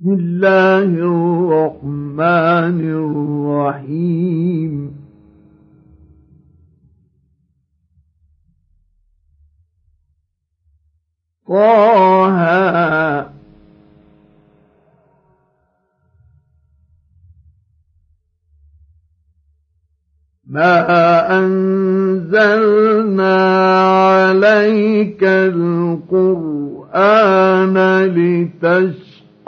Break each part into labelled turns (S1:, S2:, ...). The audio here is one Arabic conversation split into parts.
S1: بسم الله الرحمن الرحيم. طه ما أنزلنا عليك القرآن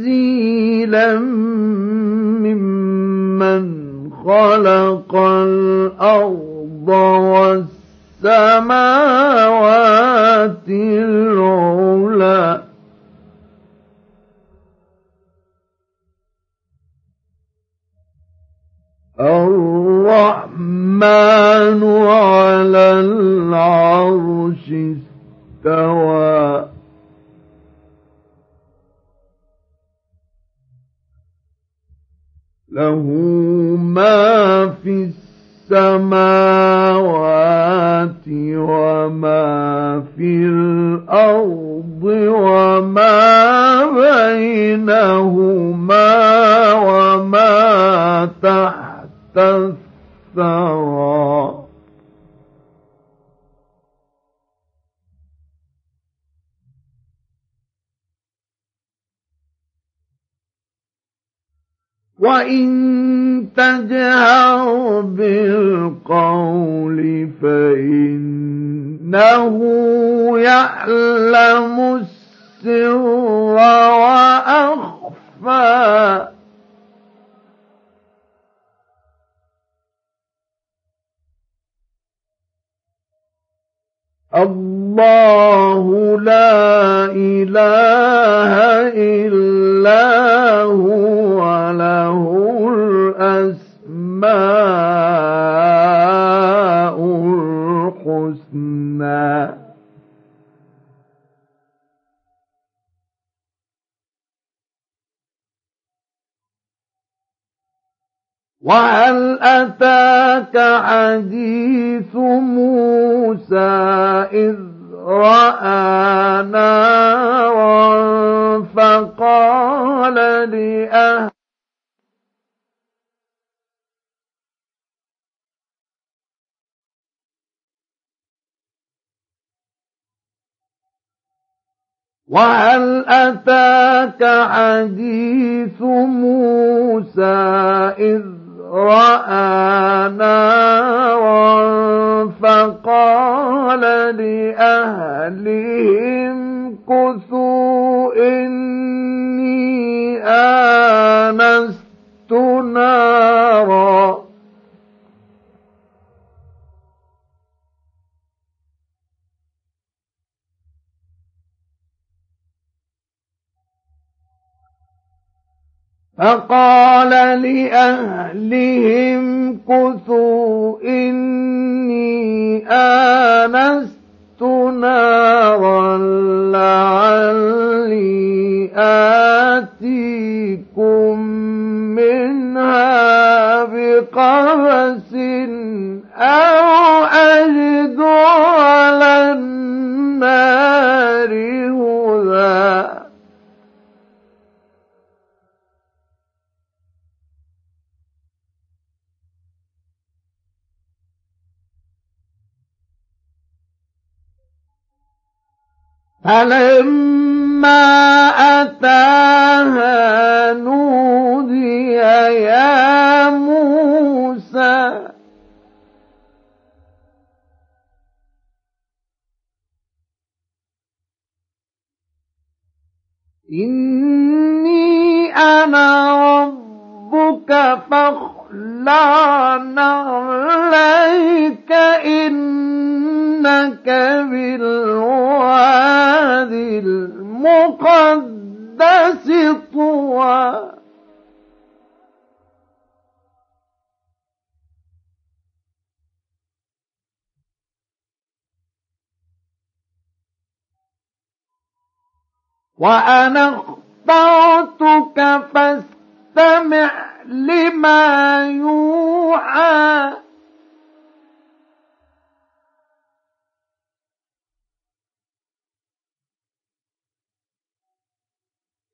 S1: تنزيلا ممن خلق الأرض والسماوات العلى. الرحمن على العرش استوى. له ما في السماوات وما في الأرض وما بينهما وما تحت الثرى. وإن تجهر بالقول فإنه يعلم السر وأخفى الله لا إله إلا هو الأسماء الحسنى. وهل أتاك حديث موسى إذ رأى نارا فقال لأهل وهل أتاك حديث موسى إذ رأى نارا فقال لأهلهم كثوا إني آنست نارا فقال لأهلهم كثوا إني آنست نارا لعلي آتيكم منها بقبس أو فلما أتاها نودي يا موسى إني أنا ربك فاخلع نعليك إنك بالواد المقدس طوى. وأنا اخترتك فاستمع لما يوحى.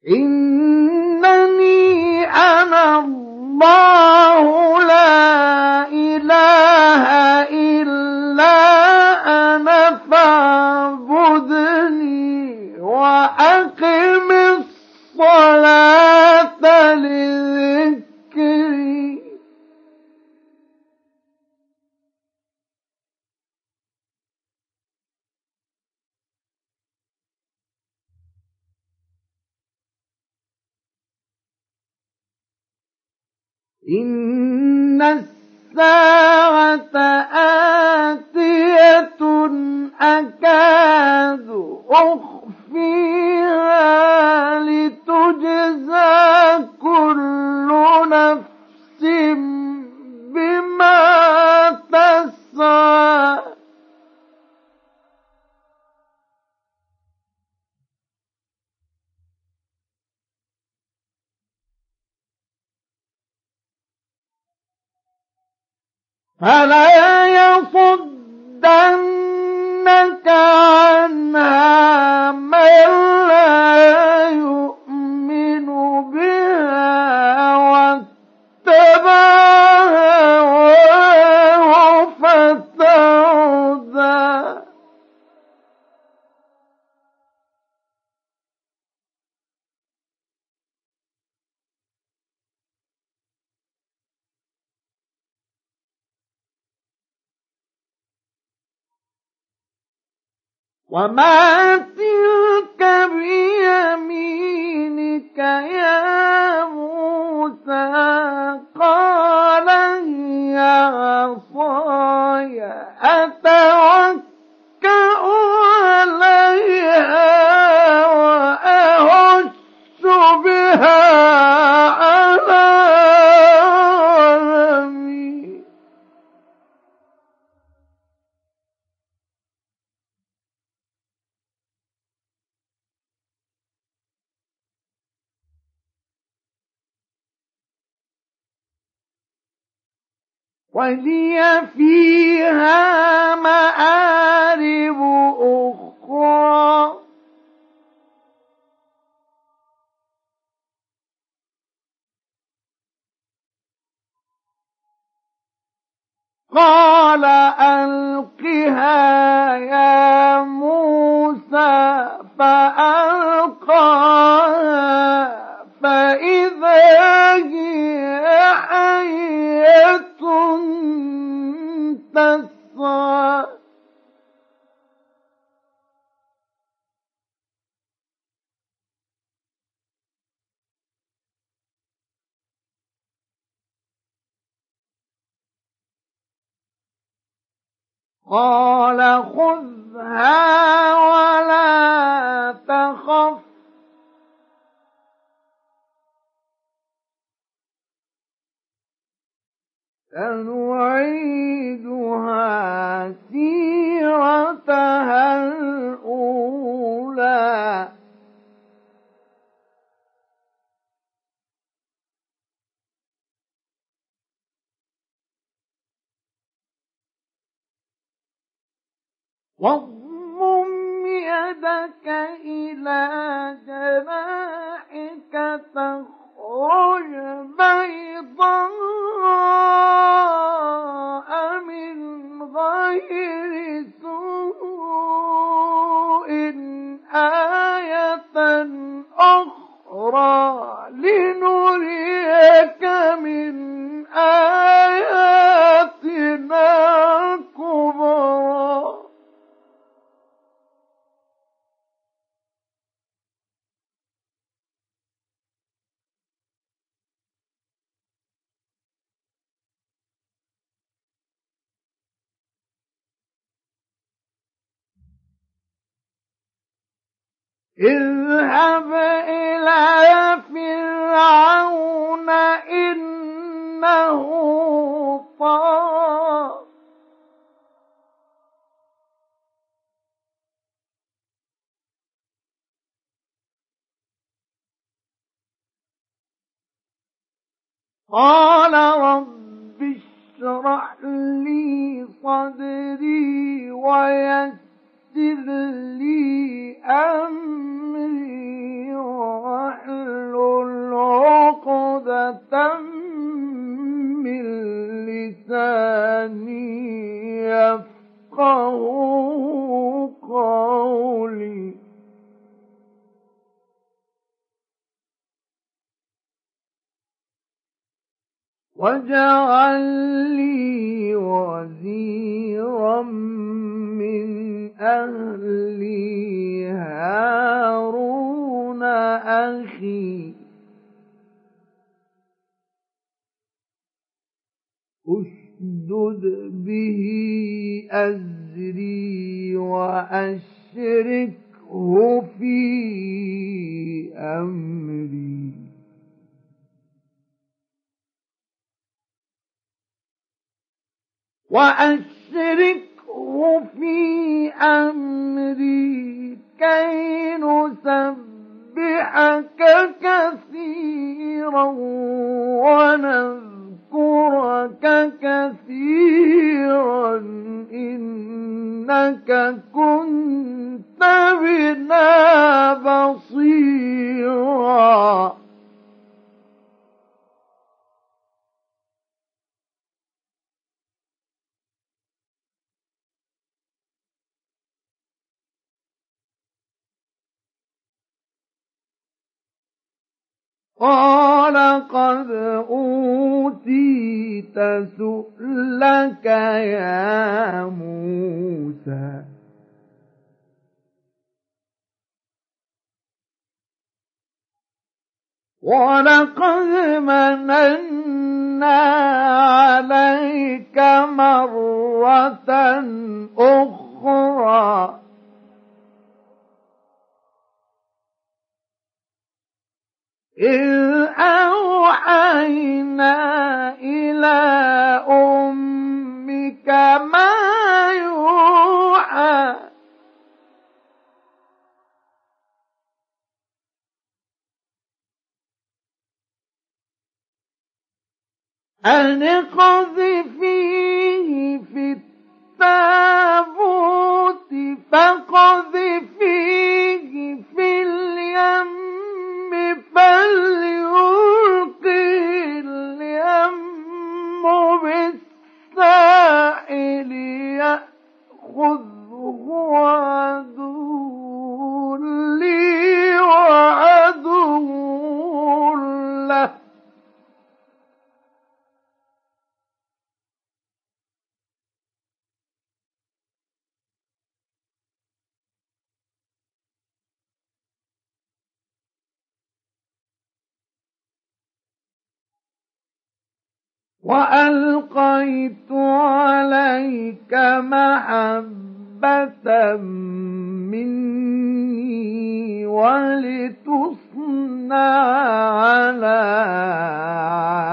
S1: إنني أنا الله لا إله إلا أنا فاعبدني وأقم إن الساعة آتية أكاد أخفيها لتجزى كل نفس فلا يصدنك عنها من لا وما تلك بيمينك يا موسى؟ قال هي عصاي أتوكأ ولي فيها مآرب أخرى. قال ألقها يا موسى فألقاها قال خذها ولا تخف. سنعيدها سيرتها الأولى. واضمم يدك إلى جناحك تخرج بيضاء من غير سوء آية أخرى لنريك من آياتنا الكبرى. اذهب إلى فرعون إنه طغى قال رب اشرح لي صدري ويسر لي أمري واحلل عقدة من لساني يفقه قولي. واجعل لي وزيرا من أهلي هارون أخي أشدد به أزري وأشركه في أمري وأشركه في أمري كي نسبحك كثيرا ونذكرك كثيرا. إنك كنت بنا بصيرا. قال قد أوتيت سؤلك يا موسى. ولقد مننا عليك مرة أخرى. إذ أوحينا إلى أمك ما يوحى. أن اقذفيه في التابوت فقذفيه في اليم. فليلقي اليم بالساحل يأخذه عدو وألقيت عليك محبة مني ولتصنع على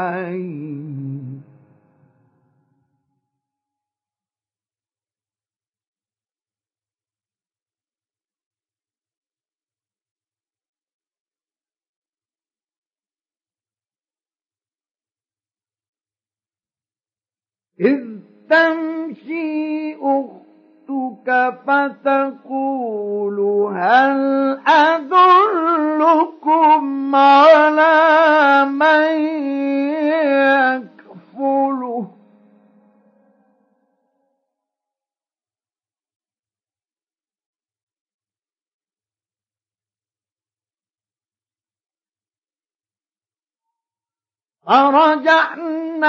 S1: عيني. إذ تمشي أختك فتقول هل أدلكم على من يكفله؟ فرجعناك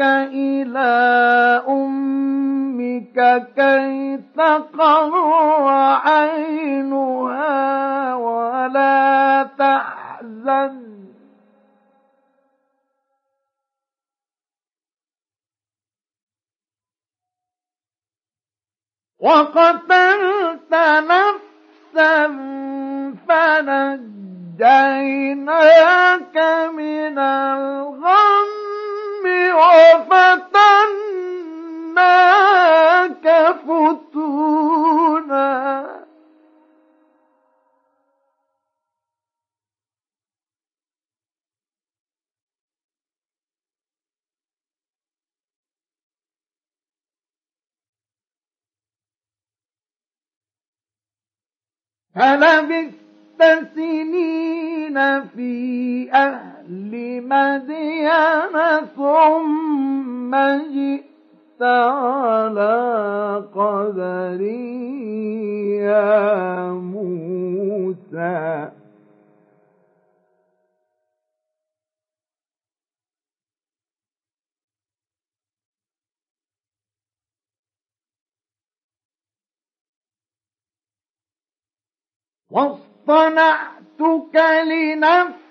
S1: إلى أمك كي تقر عينها ولا تحزن وقتلت نفسا فنجيت ونجيناك من فلبثت سنين في أهل مدين ثم جئت على قدري يا موسى؟ واصطنعتك لنفسي.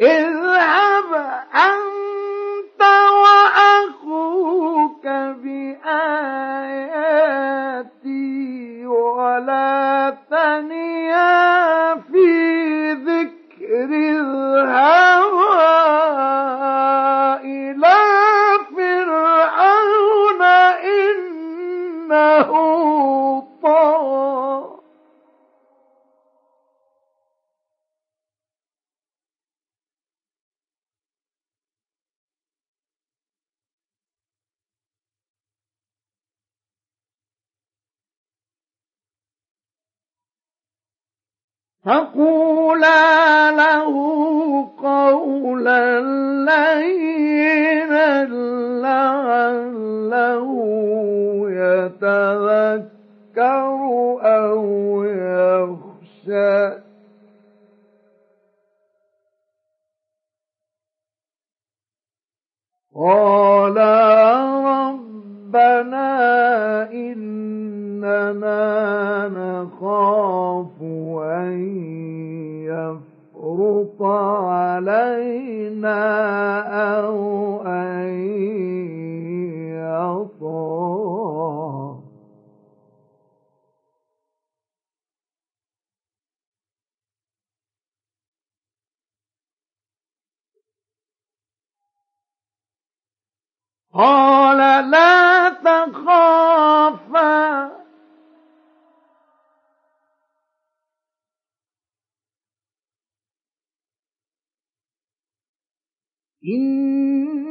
S1: اذهب أنت وأخوك بآياتي ولا تنيا في ذكر الهوى إلى فرعون إنه طغى. فقولا له قولا لينا لعله يتذكر أو يخشى. قال ربنا إننا نخاف أن يفرط علينا أو أن قال لا تخافا.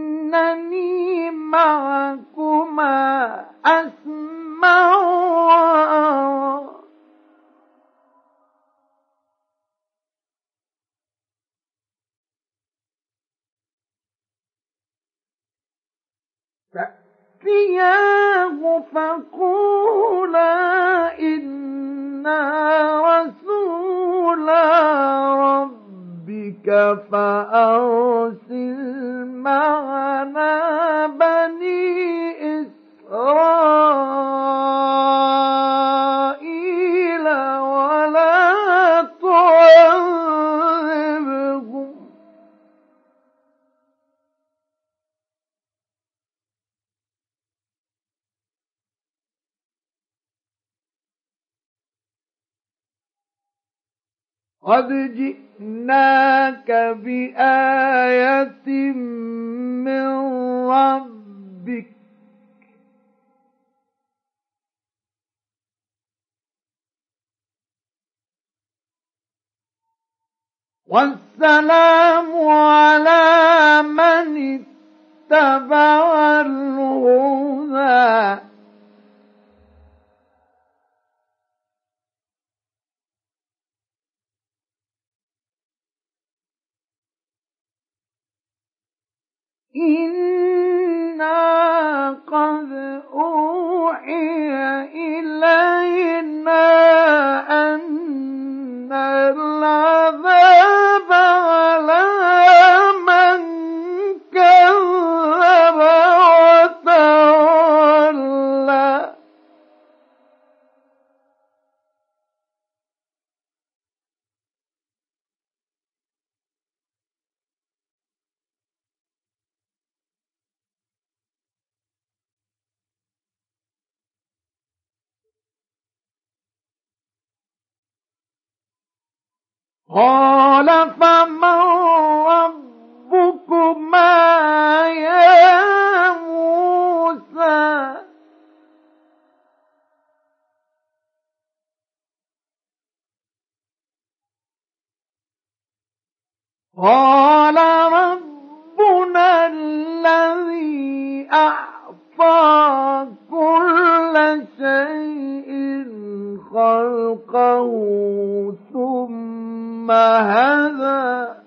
S1: إنني معكما أسمع. وأرى فأتياه فقولا إنا رسولا ربك فأرسل معنا بني إسرائيل. قد جئناك بآية من ربك والسلام على من اتبع الهدى إنا قد أوحي إلينا أن العذاب على قال فمن ربكما يا موسى؟ قال ربنا الذي أعطى كل شيء خلقه ثم هدى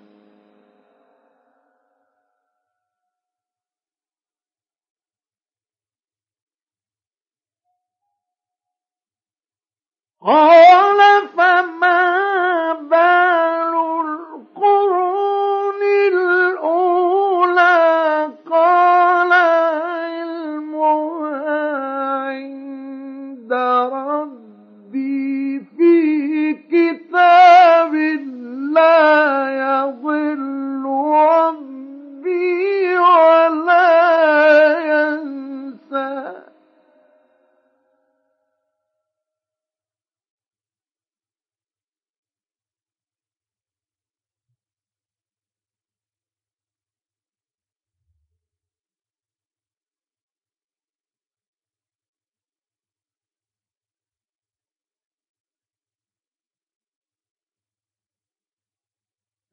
S1: قال فما بال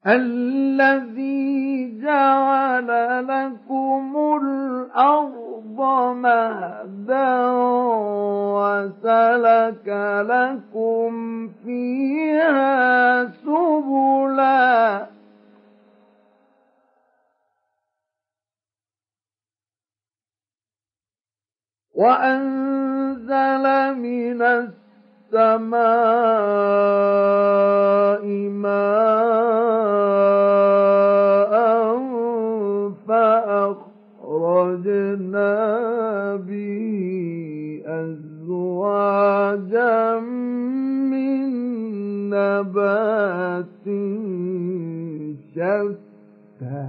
S1: الذي جعل لكم الأرض مهدا وسلك لكم فيها سبلا. وأنزل من السماء السماء ماء فأخرجنا به أزواجا من نبات شتى.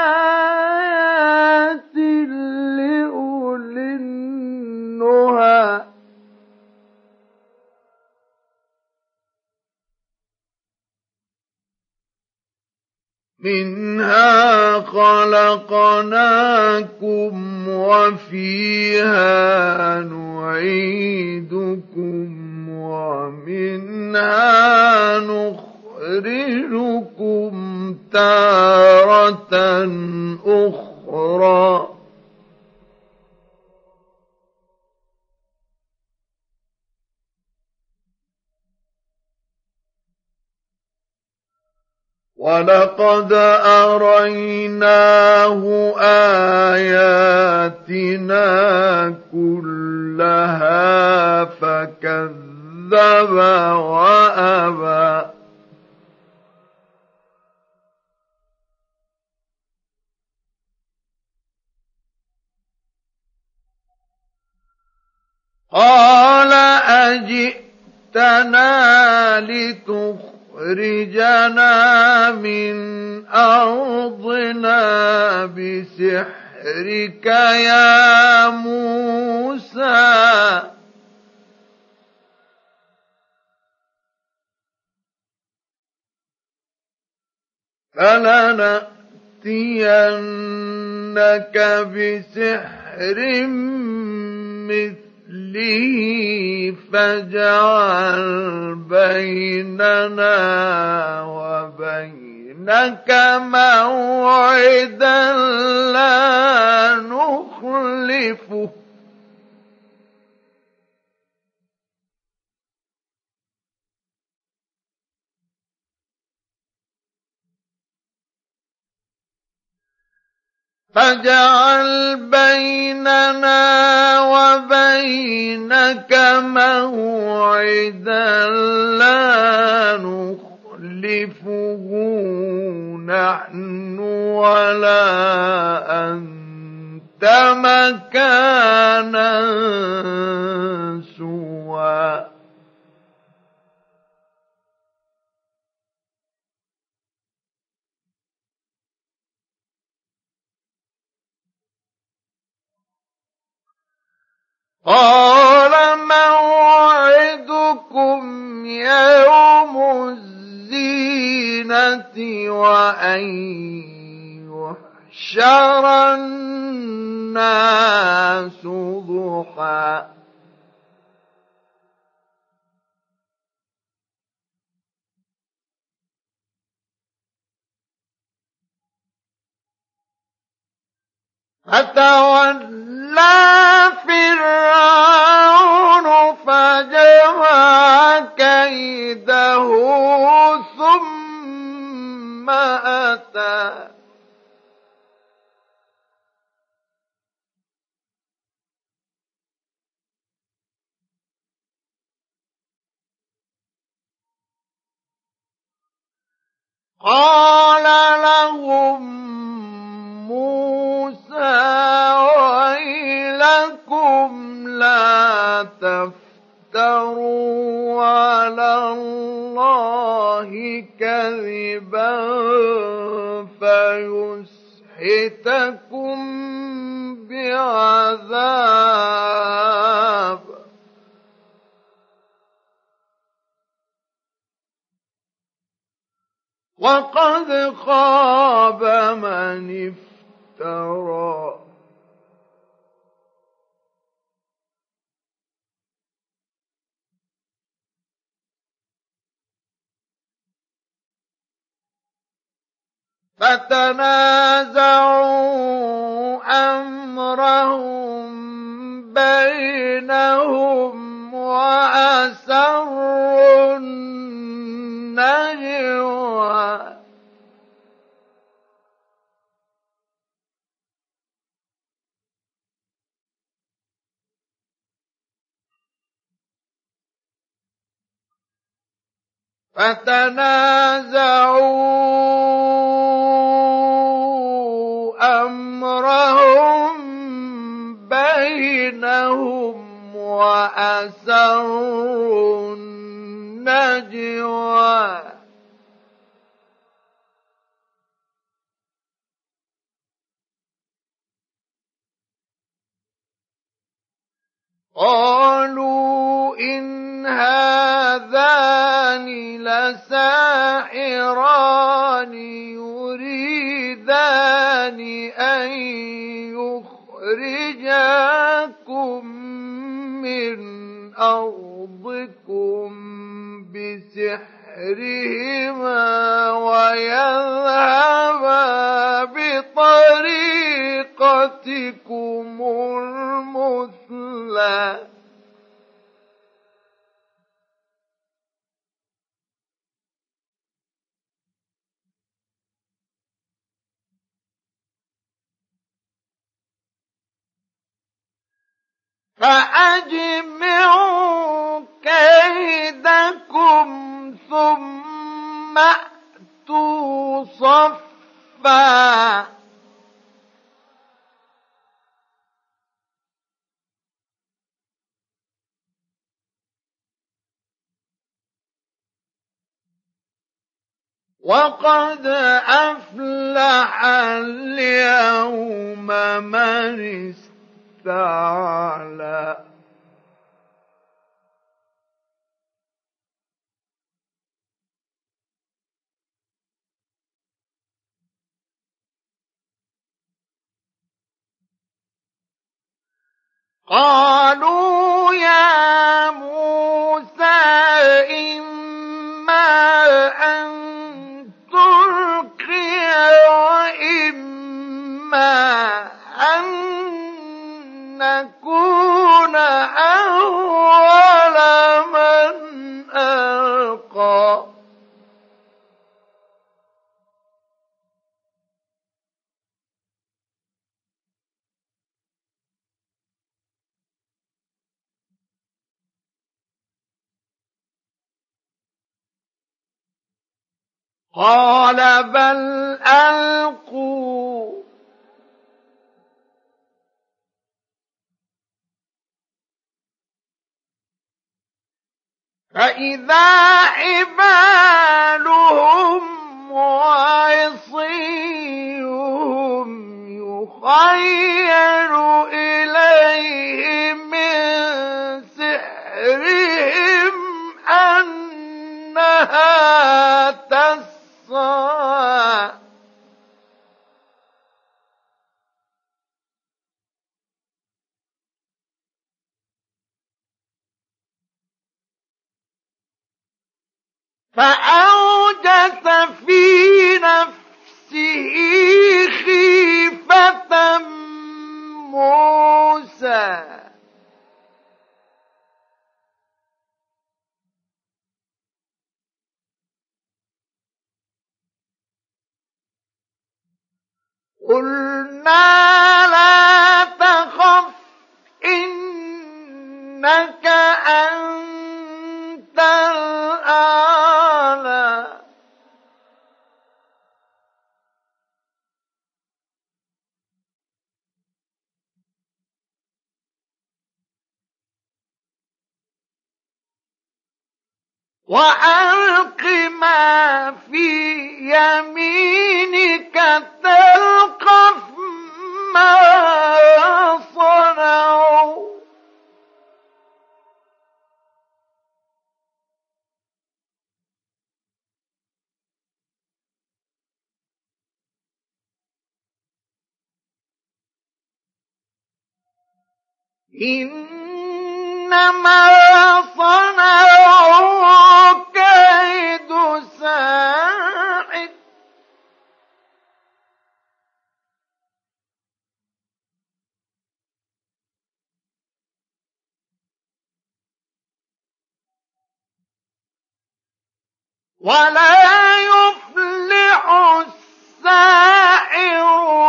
S1: منها خلقناكم وفيها نعيدكم ومنها نخرجكم تارة أخرى. ولقد أريناه آياتنا كلها فكذب وأبى قال أجئتنا لتخ تخرجنا من أرضنا بسحرك يا موسى. فلنأتينك بسحر مثله فاجعل بيننا وبينك موعدا لا نخلفه فاجعل بيننا وبينك موعدا لا نخلفه نحن ولا أنت مكانا قال موعدكم يوم الزينة وأن يحشر الناس ضحى. فتولى فرعون فجمع كيده ثم أتى. قال لهم موسى ويلكم لا تفتروا على الله كذبا فيسحتكم بعذاب. وقد خاب من افترى فتنازعوا أمرهم بينهم وأسروا النجوى. فتنازعوا امرهم بينهم واسروا النجوى قالوا إن لساحران يريدان أن يخرجاكم من أرضكم بسحرهما ويذهبا بطريقتكم المثلى فأجمعوا كيدكم ثم أتوا صفا. وقد أفلح اليوم من استعلى قالوا يا موسى إما أن تلقي وإما أن نكون أول من ألقى. قال بل ألقوا فإذا حبالهم وعصيهم يخيل إليه من سحرهم أنها تسعى فأوجس في نفسه خيفة موسى. قلنا لا تخف إنك أنت الأعلى. وألق ما في يمينك تلقف ما صنعوا. ساحر ولا يفلح السائر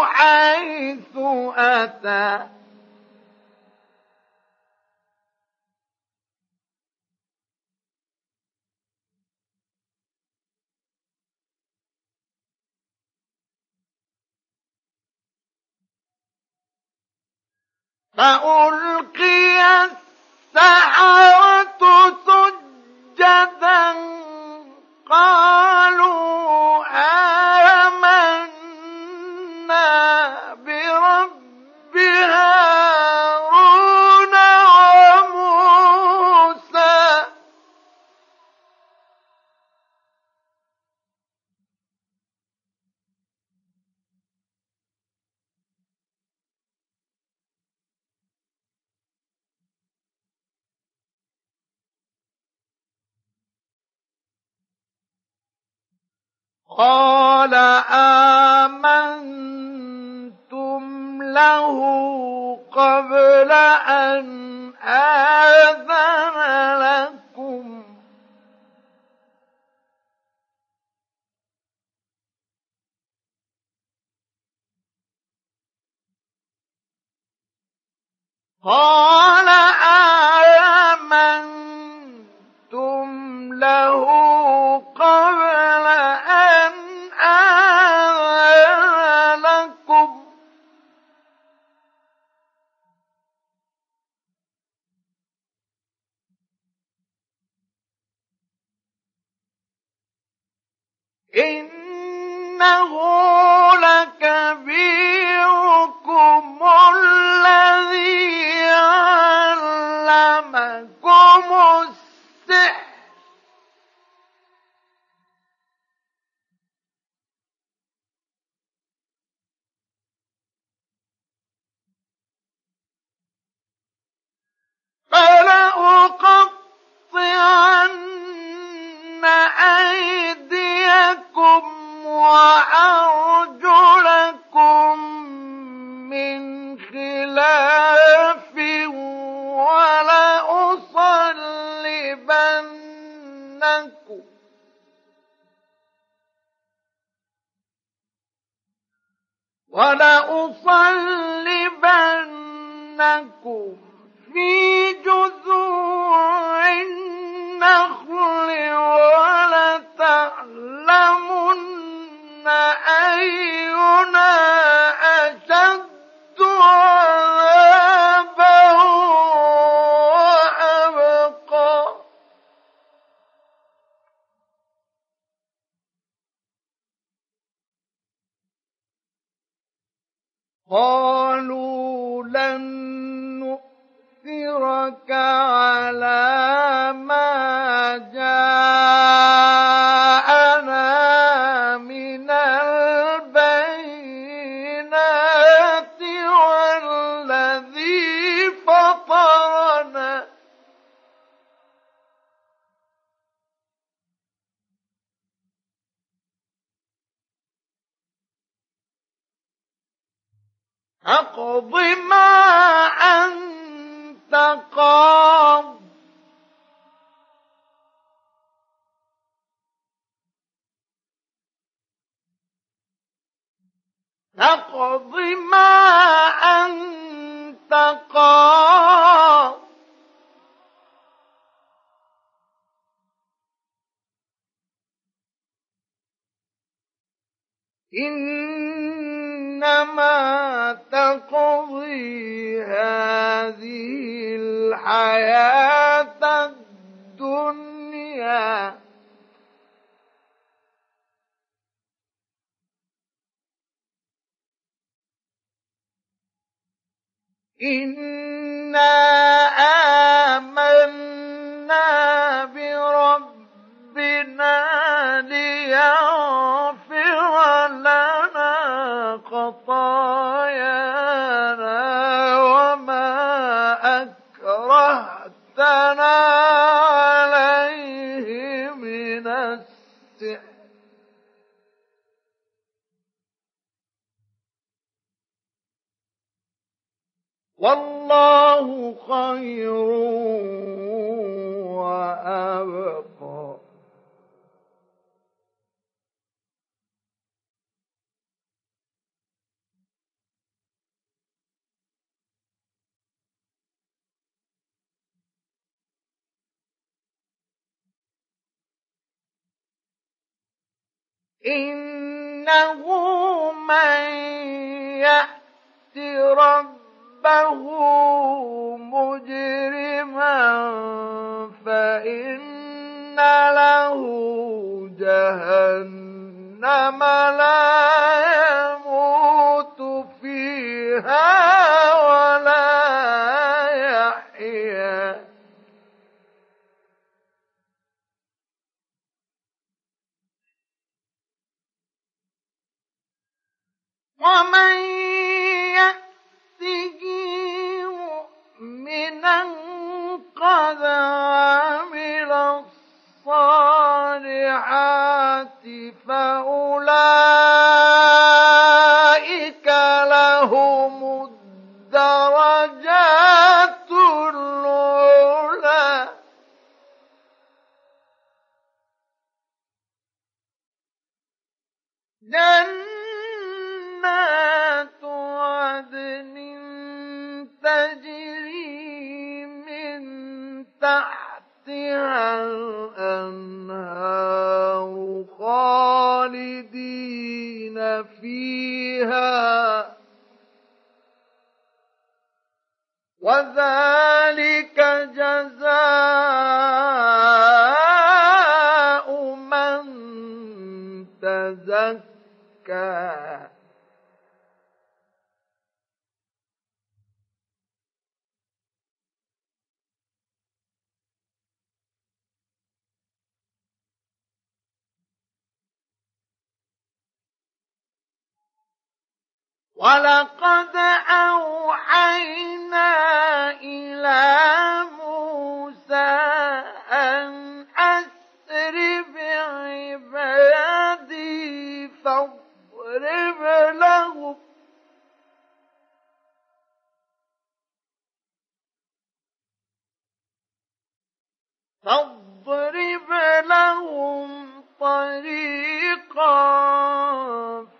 S1: حيث أتى. فألقي السحرة سجدا قالوا قال آمنتم له قبل أن آذن لكم. قال ولأصلبنكم في إنا إنه من يأت ربه مجرما فإن له جهنم لا يموت فيها ومن يأته مؤمنا قد عمل الصالحات فأولئك خالدين فيها وذلك جزاء من تزكى ولقد أوحينا إلى موسى أن أسر بعبادي فاضرب لهم. فاضرب لهم طريقا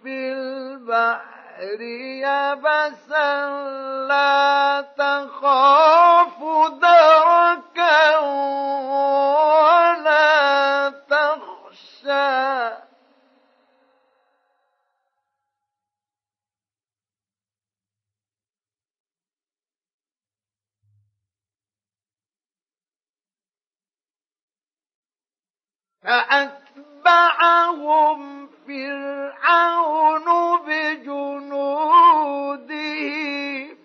S1: في البحر. يبسا لا تخاف دركا ولا تخشى. فأتبعهم فرعون بجنوده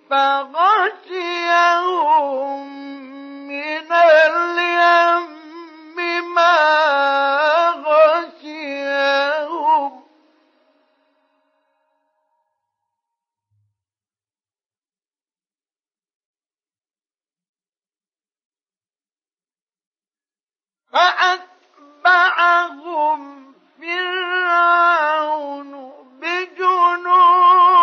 S1: فغشيهم من اليم ما غشيهم. فأتبعهم فرعون بجنوده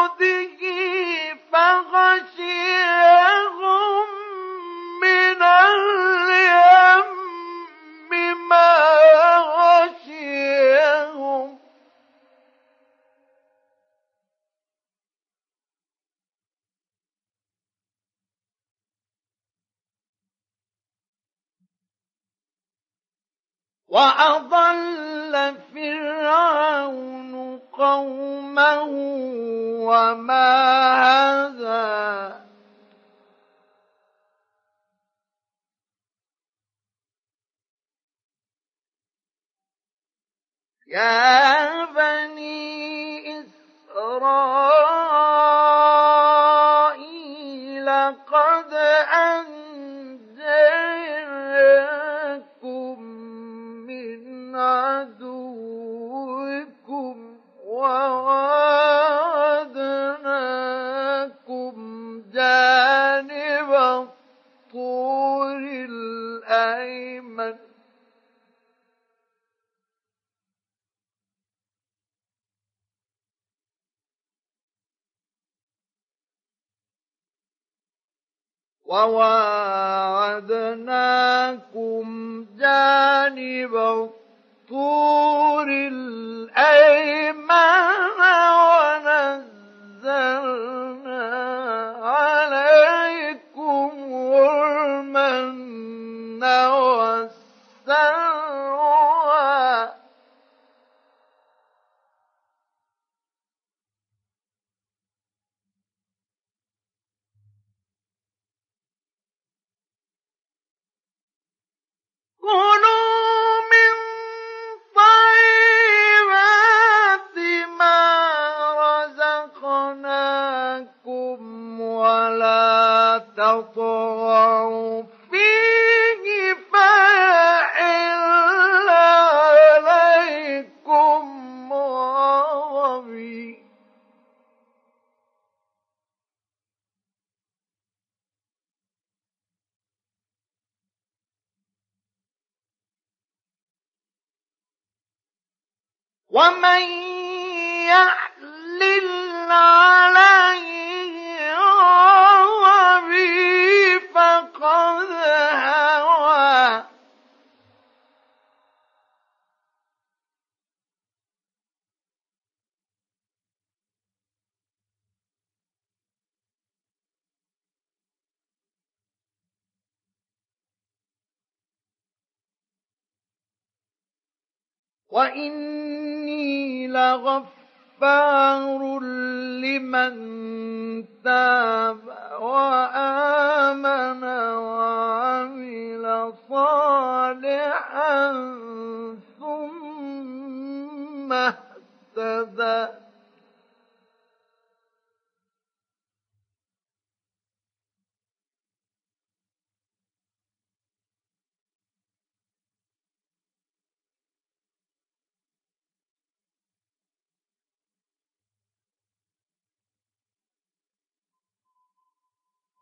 S1: وأضل فرعون قومه وما هدى يا بني إسرائيل قد أنجيناكم ووعدناكم جانب الطور الأيمن. وواعدناكم جانب الطور الأيمن ونزلنا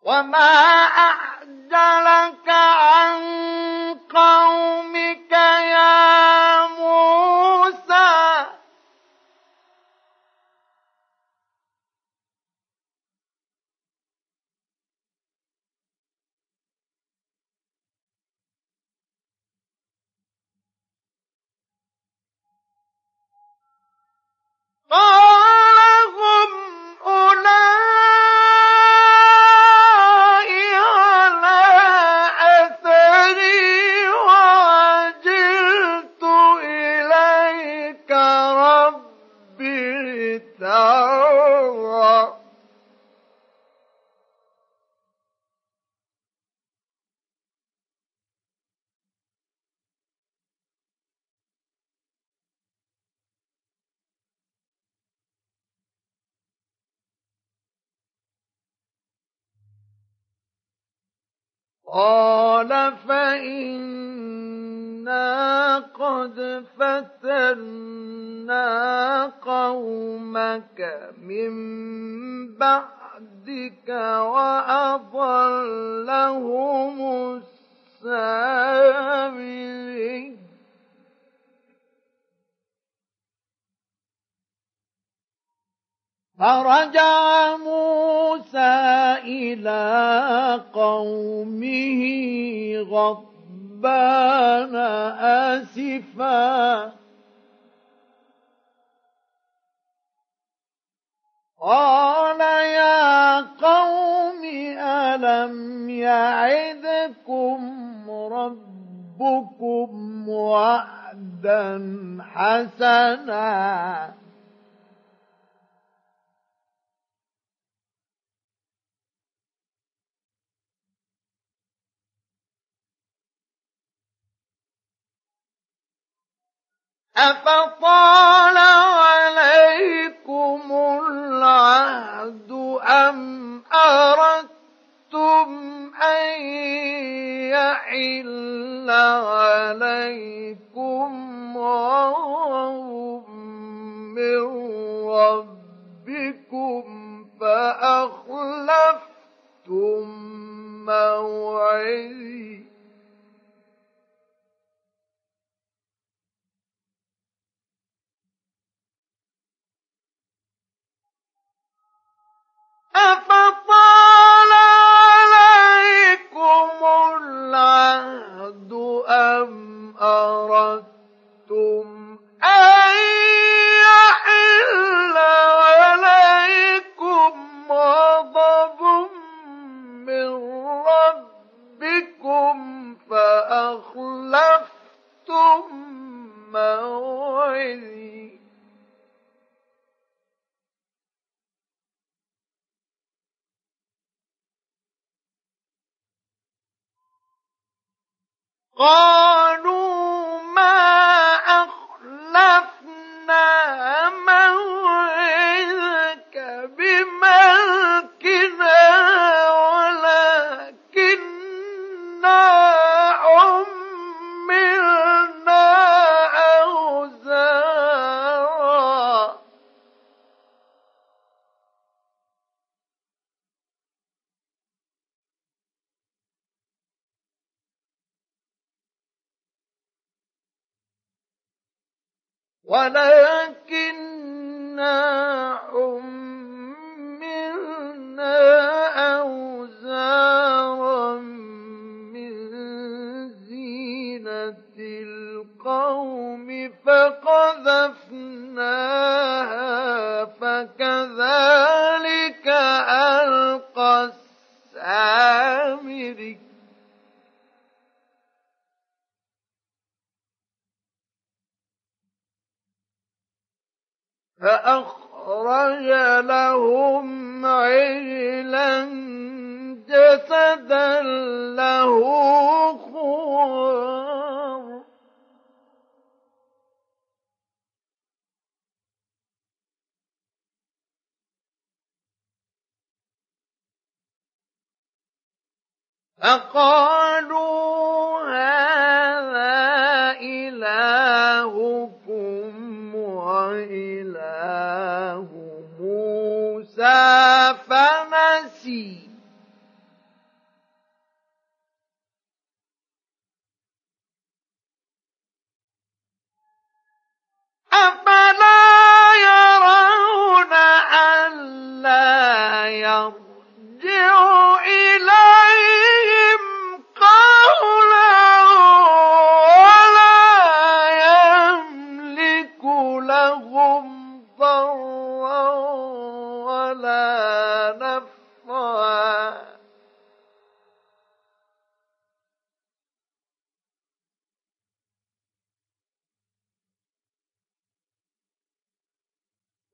S1: وما أعجلك عن قومك يا موسى قال هم حسنا أفطال فأخلفتم موعدي أفطال عليكم العهد أم أردتم أن يحل فقالوا ولا نفعا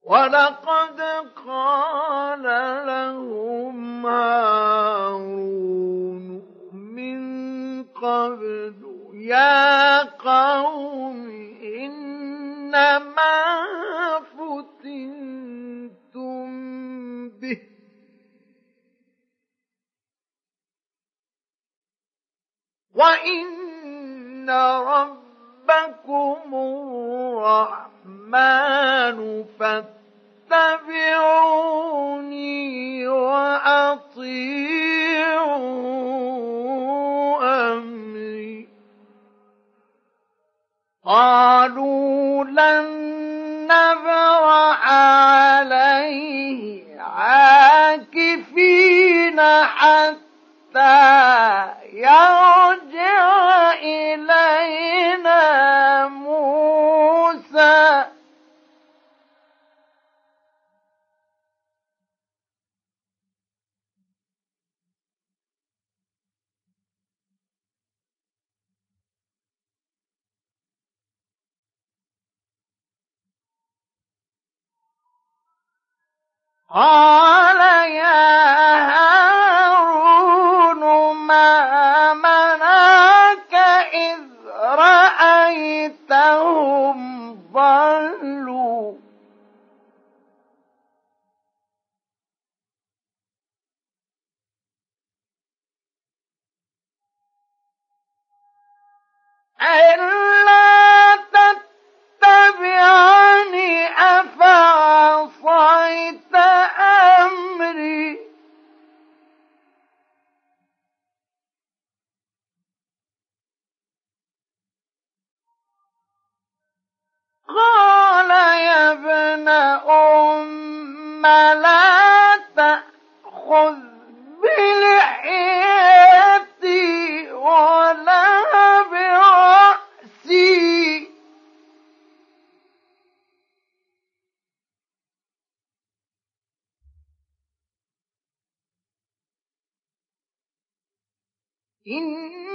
S1: ولقد قال لهم هارون من قبل يا قوم إنما وإن ربكم الرحمن فاتبعوني وأطيعوا أمري قالوا لن نبرح عليه عاكفين قال يا هارون ما منعك إذ رأيتهم ضلوا. ألا تتبعني أفعصيت أمري. قال يا ابن أم لا تأخذ بلحيتي ولا برأسي. إني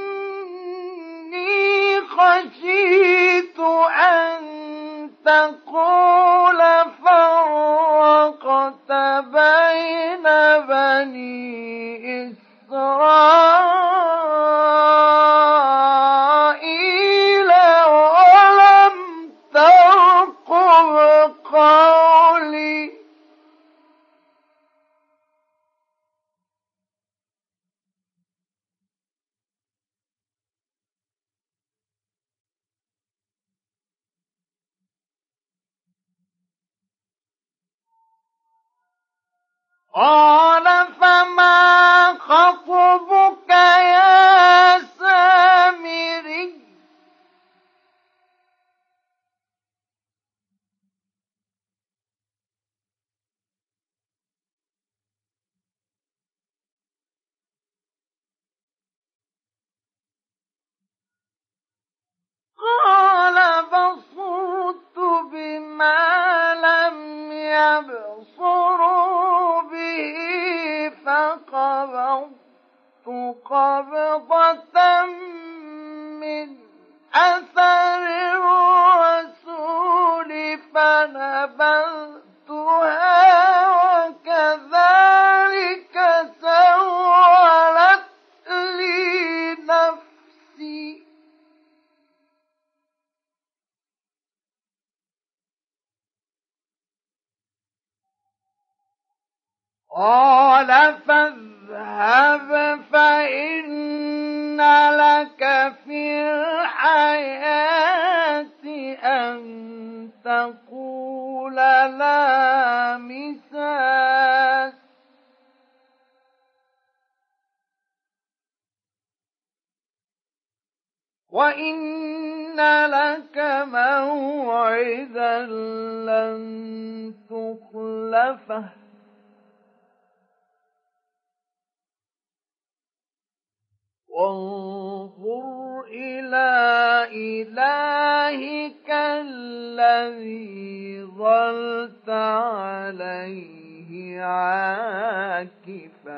S1: عاكفا.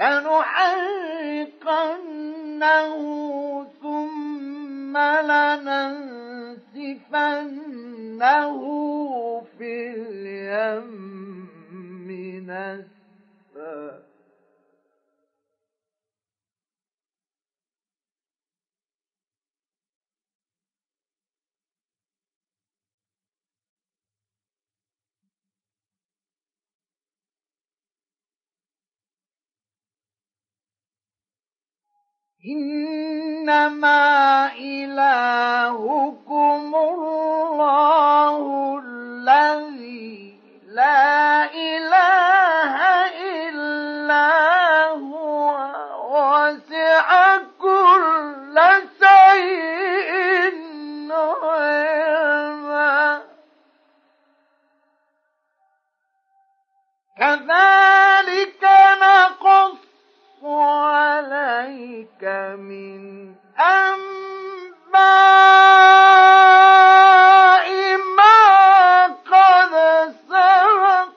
S1: لنحرقنه ثم لننسفنه في اليم نسفا إنما إلهكم الله الذي لا إله إلا هو وسع كل شيء علما. كذلك نقص عليك من أنباء ما قد سبق.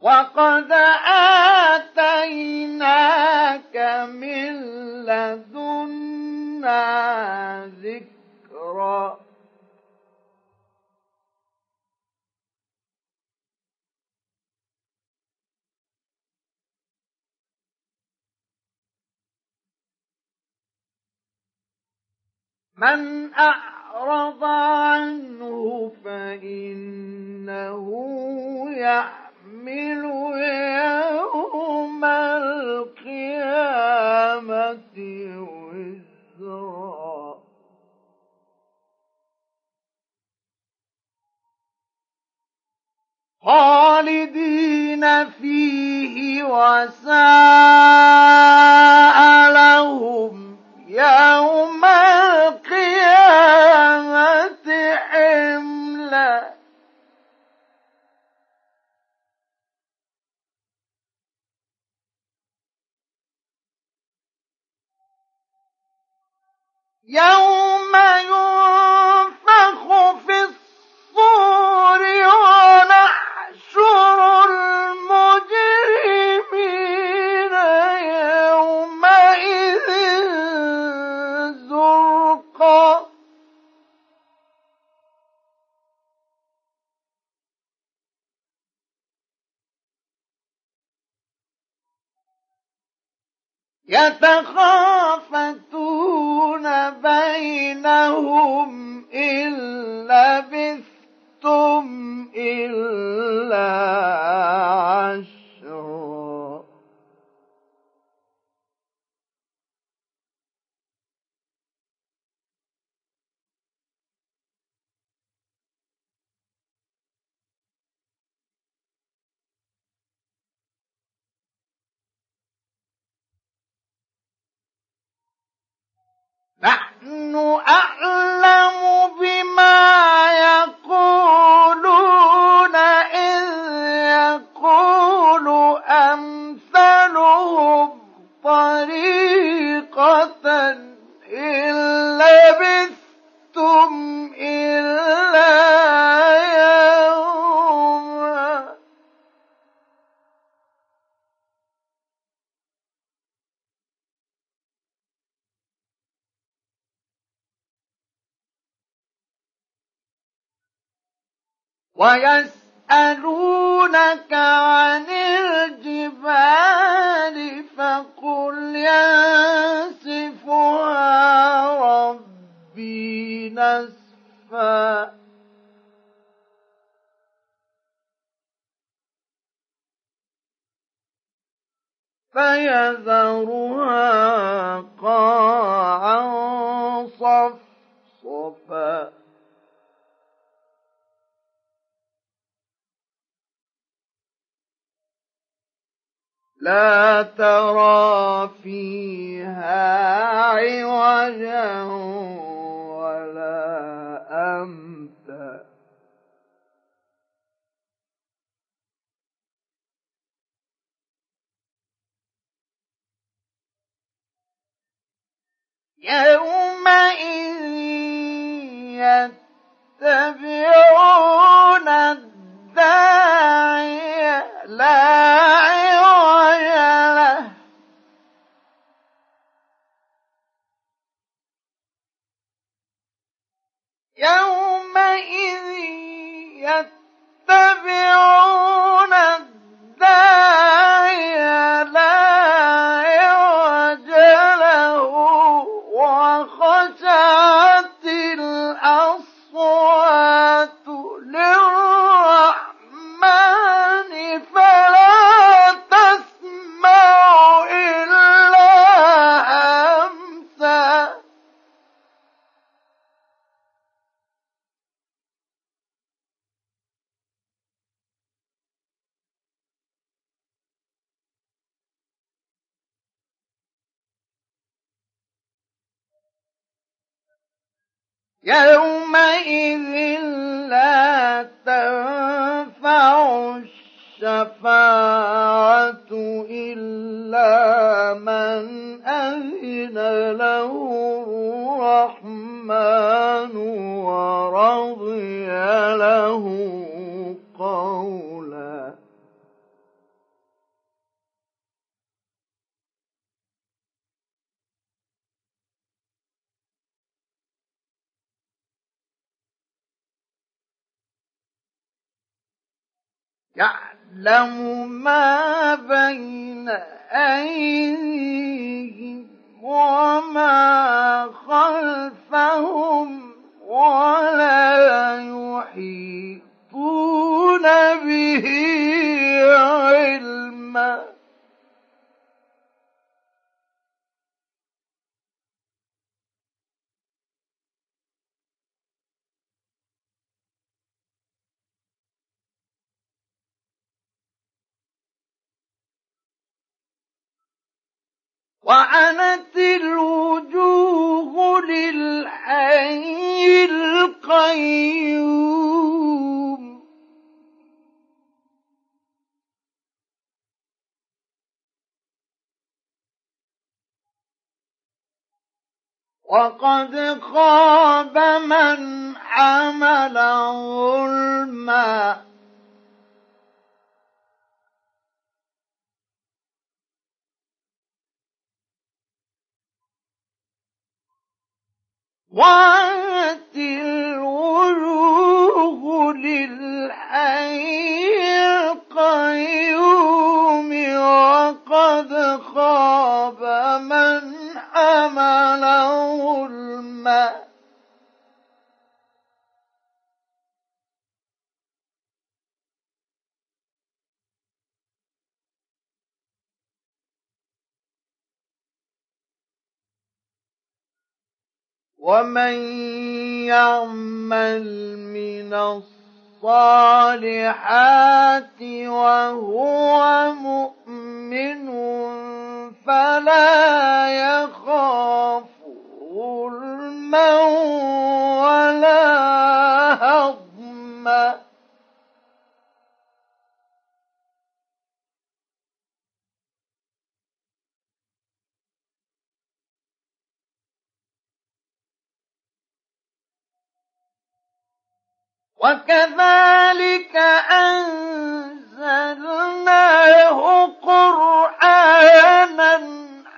S1: وقد آتيناك من ذكرًا من أعرض عنه فإنه يحمل يوم القيامة وزرا خالدين فيه وساء لهم يوم القيامة حملا. يوم ينفخ في الصور ونحشر المجرمين يومئذ زرقا يتخافتون ويسألونك عن الجبال فقل ينسفها ربي نسفا. فيذرها لا ترى فيها عوجا ولا أمتا. يومئذ يتبعون يعلم ما بين أيديهم وما خلفهم ولا يحيطون وعنت الوجوه للحي القيوم. وقد خاب من حمل ظلما وعنت الوجوه للحي القيوم وقد خاب من حمل ظلما ومن يعمل من الصالحات وهو مؤمن فلا يخاف ظلما ولا هضما وكذلك أنزلناه قرآنا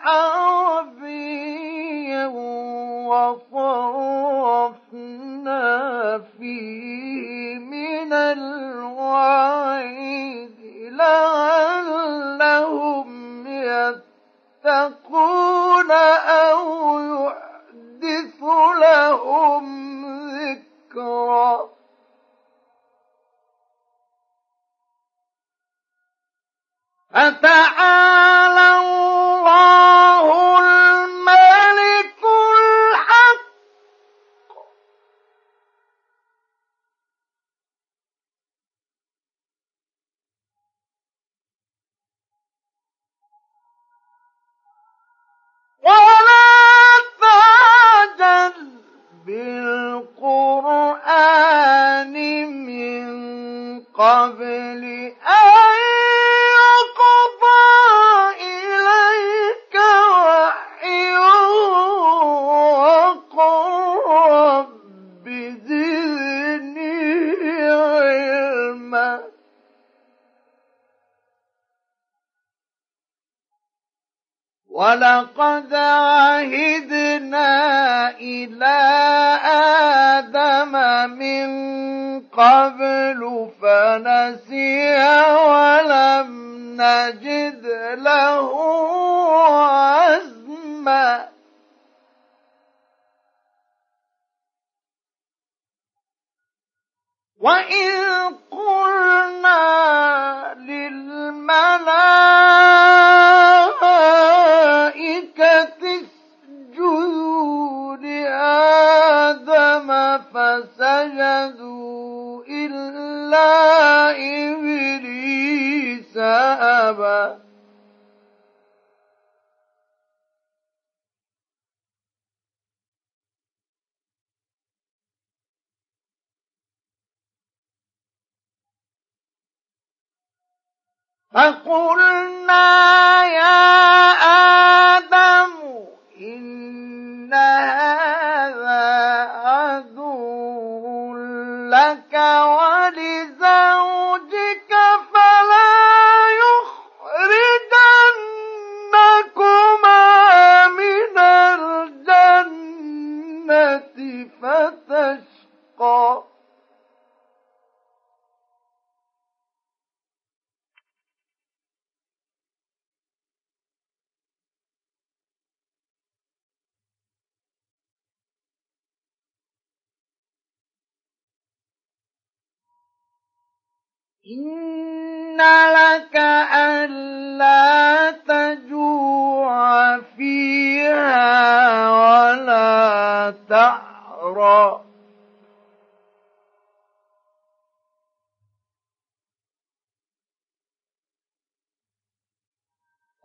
S1: عربيا وصرفنا فيه من الوعيد لعلهم يتقون أو يحدث لهم ذكرًا. فتعالى الله الملك الحق؟ ولا تعجل بالقرآن من قبل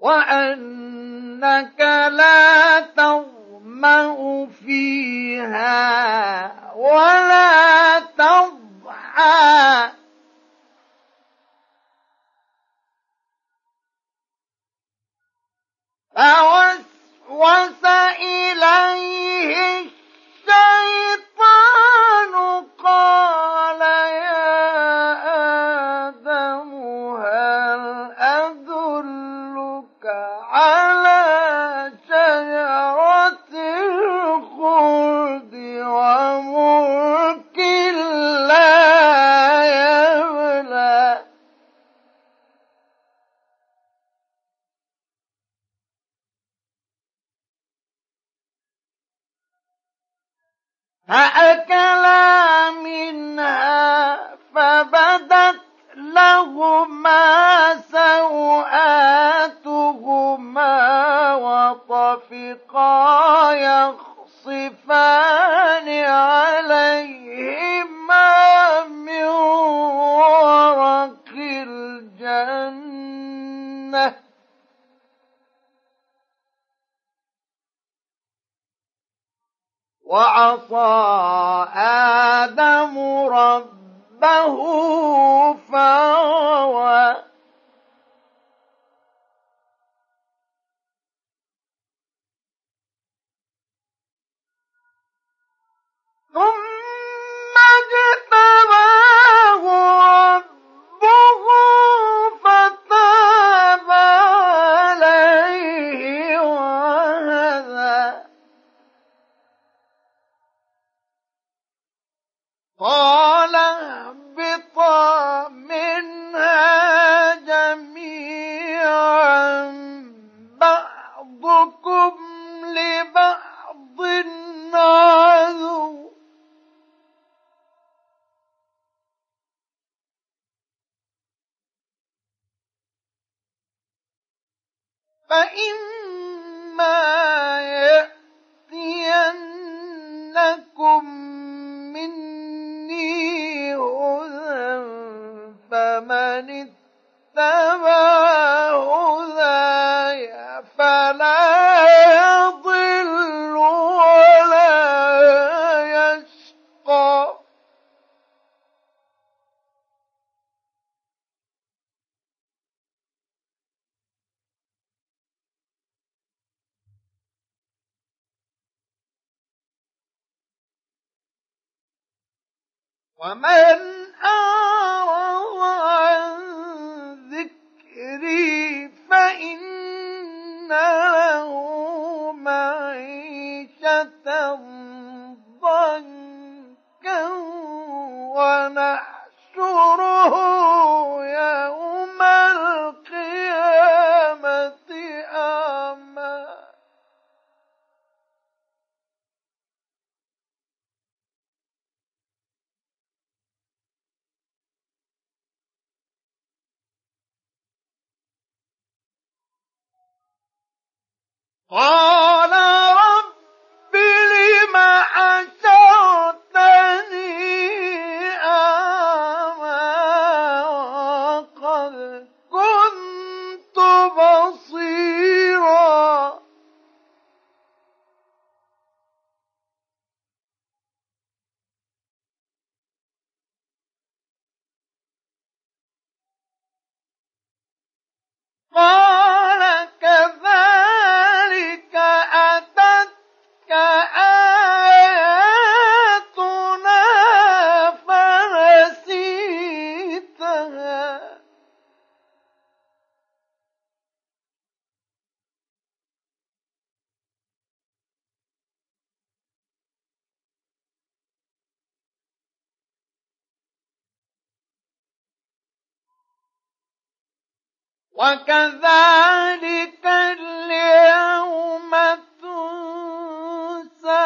S1: وأنك لا تظمأ فيها ولا تضحى ومن أعرض قال وكذلك اليوم تنسى.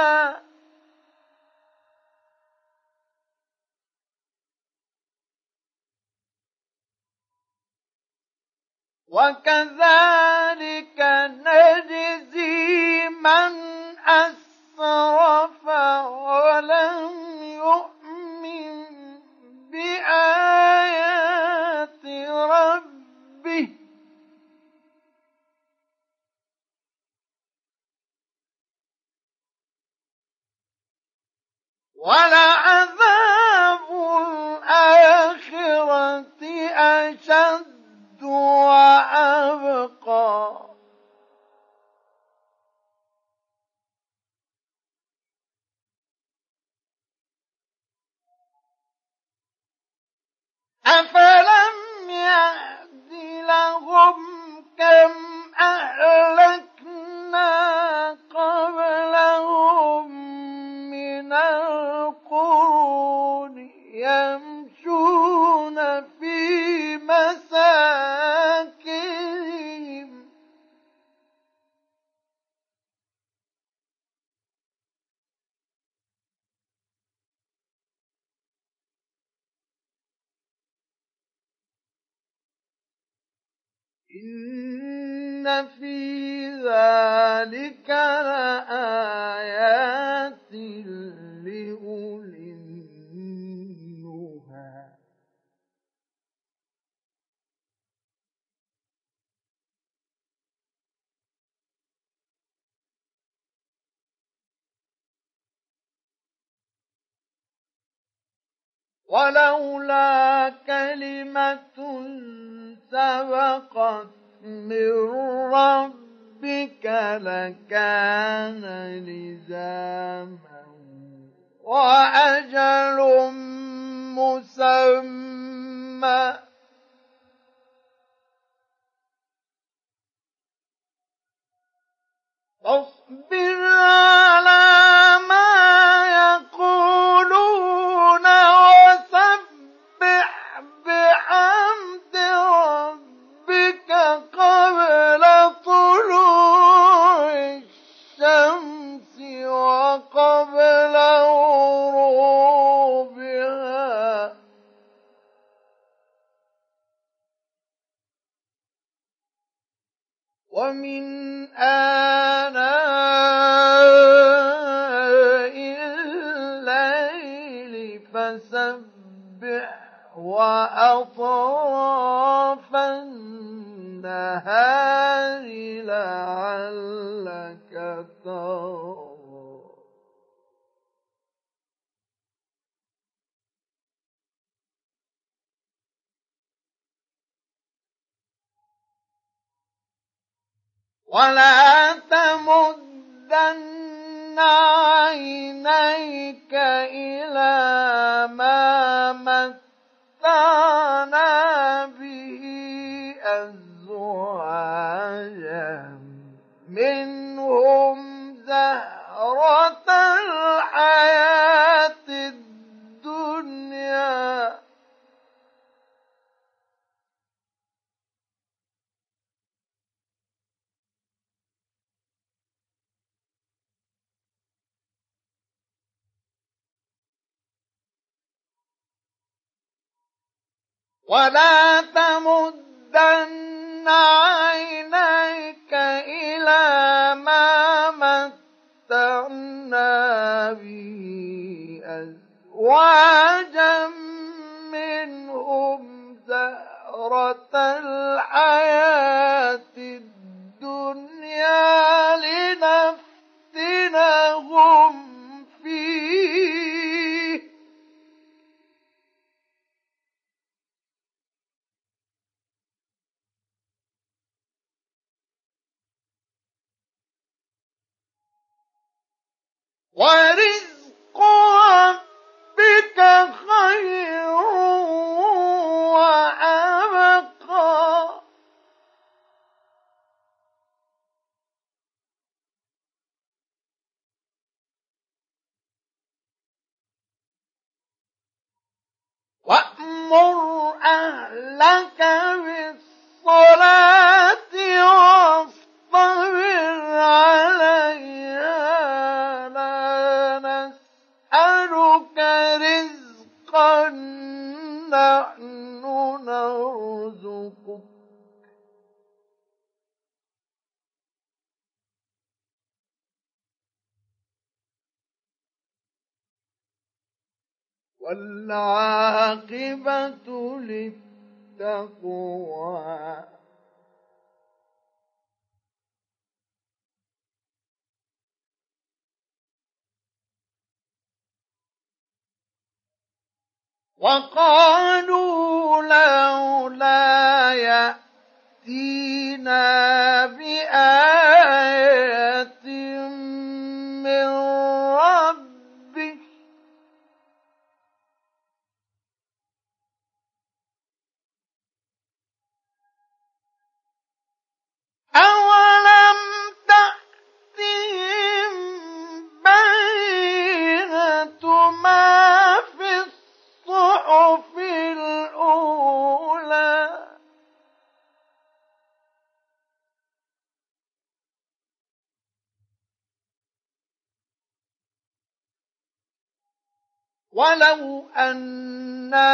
S1: وكذلك أفلم ولولا كلمة سبقت من ربك لكان لزاما وأجل مسمى. فاصبر على وأطراف النهار لعلك ترضى ولا تمدن عينيك إلى ما متعنا به أزواجا منهم زهرة ولا تمدن عينيك إلى ما متعنا به أزواجا منهم زهرة الحياة الدنيا. ورزق ربك خير وأبقى. وأمر أهلك بالصلاة واصطبر عليها. والعاقبة للتقوى. وقالوا لولا يأتينا ولو أنا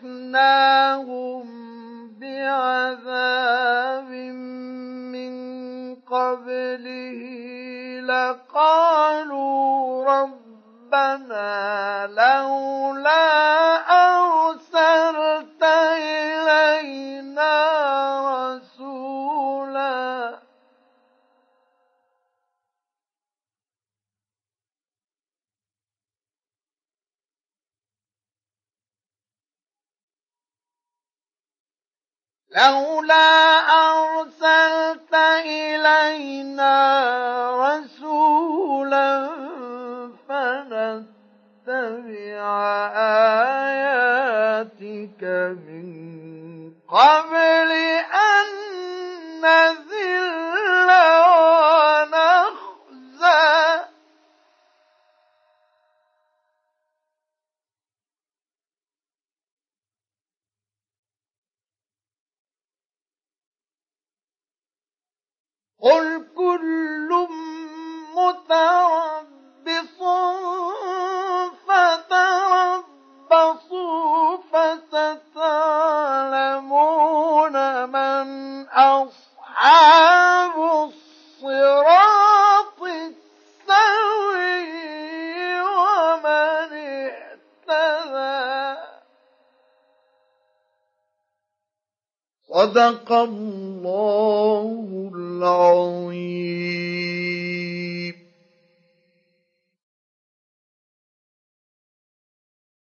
S1: أهلكناهم بعذاب من قبله لقالوا ربنا لولا أرسلت لولا أرسلت إلينا رسولا فنتبع آياتك من قبل أن قل كل متربص فتربصوا فستعلمون من أصحاب الصراط السوي ومن اهتدى صدق الله العظيم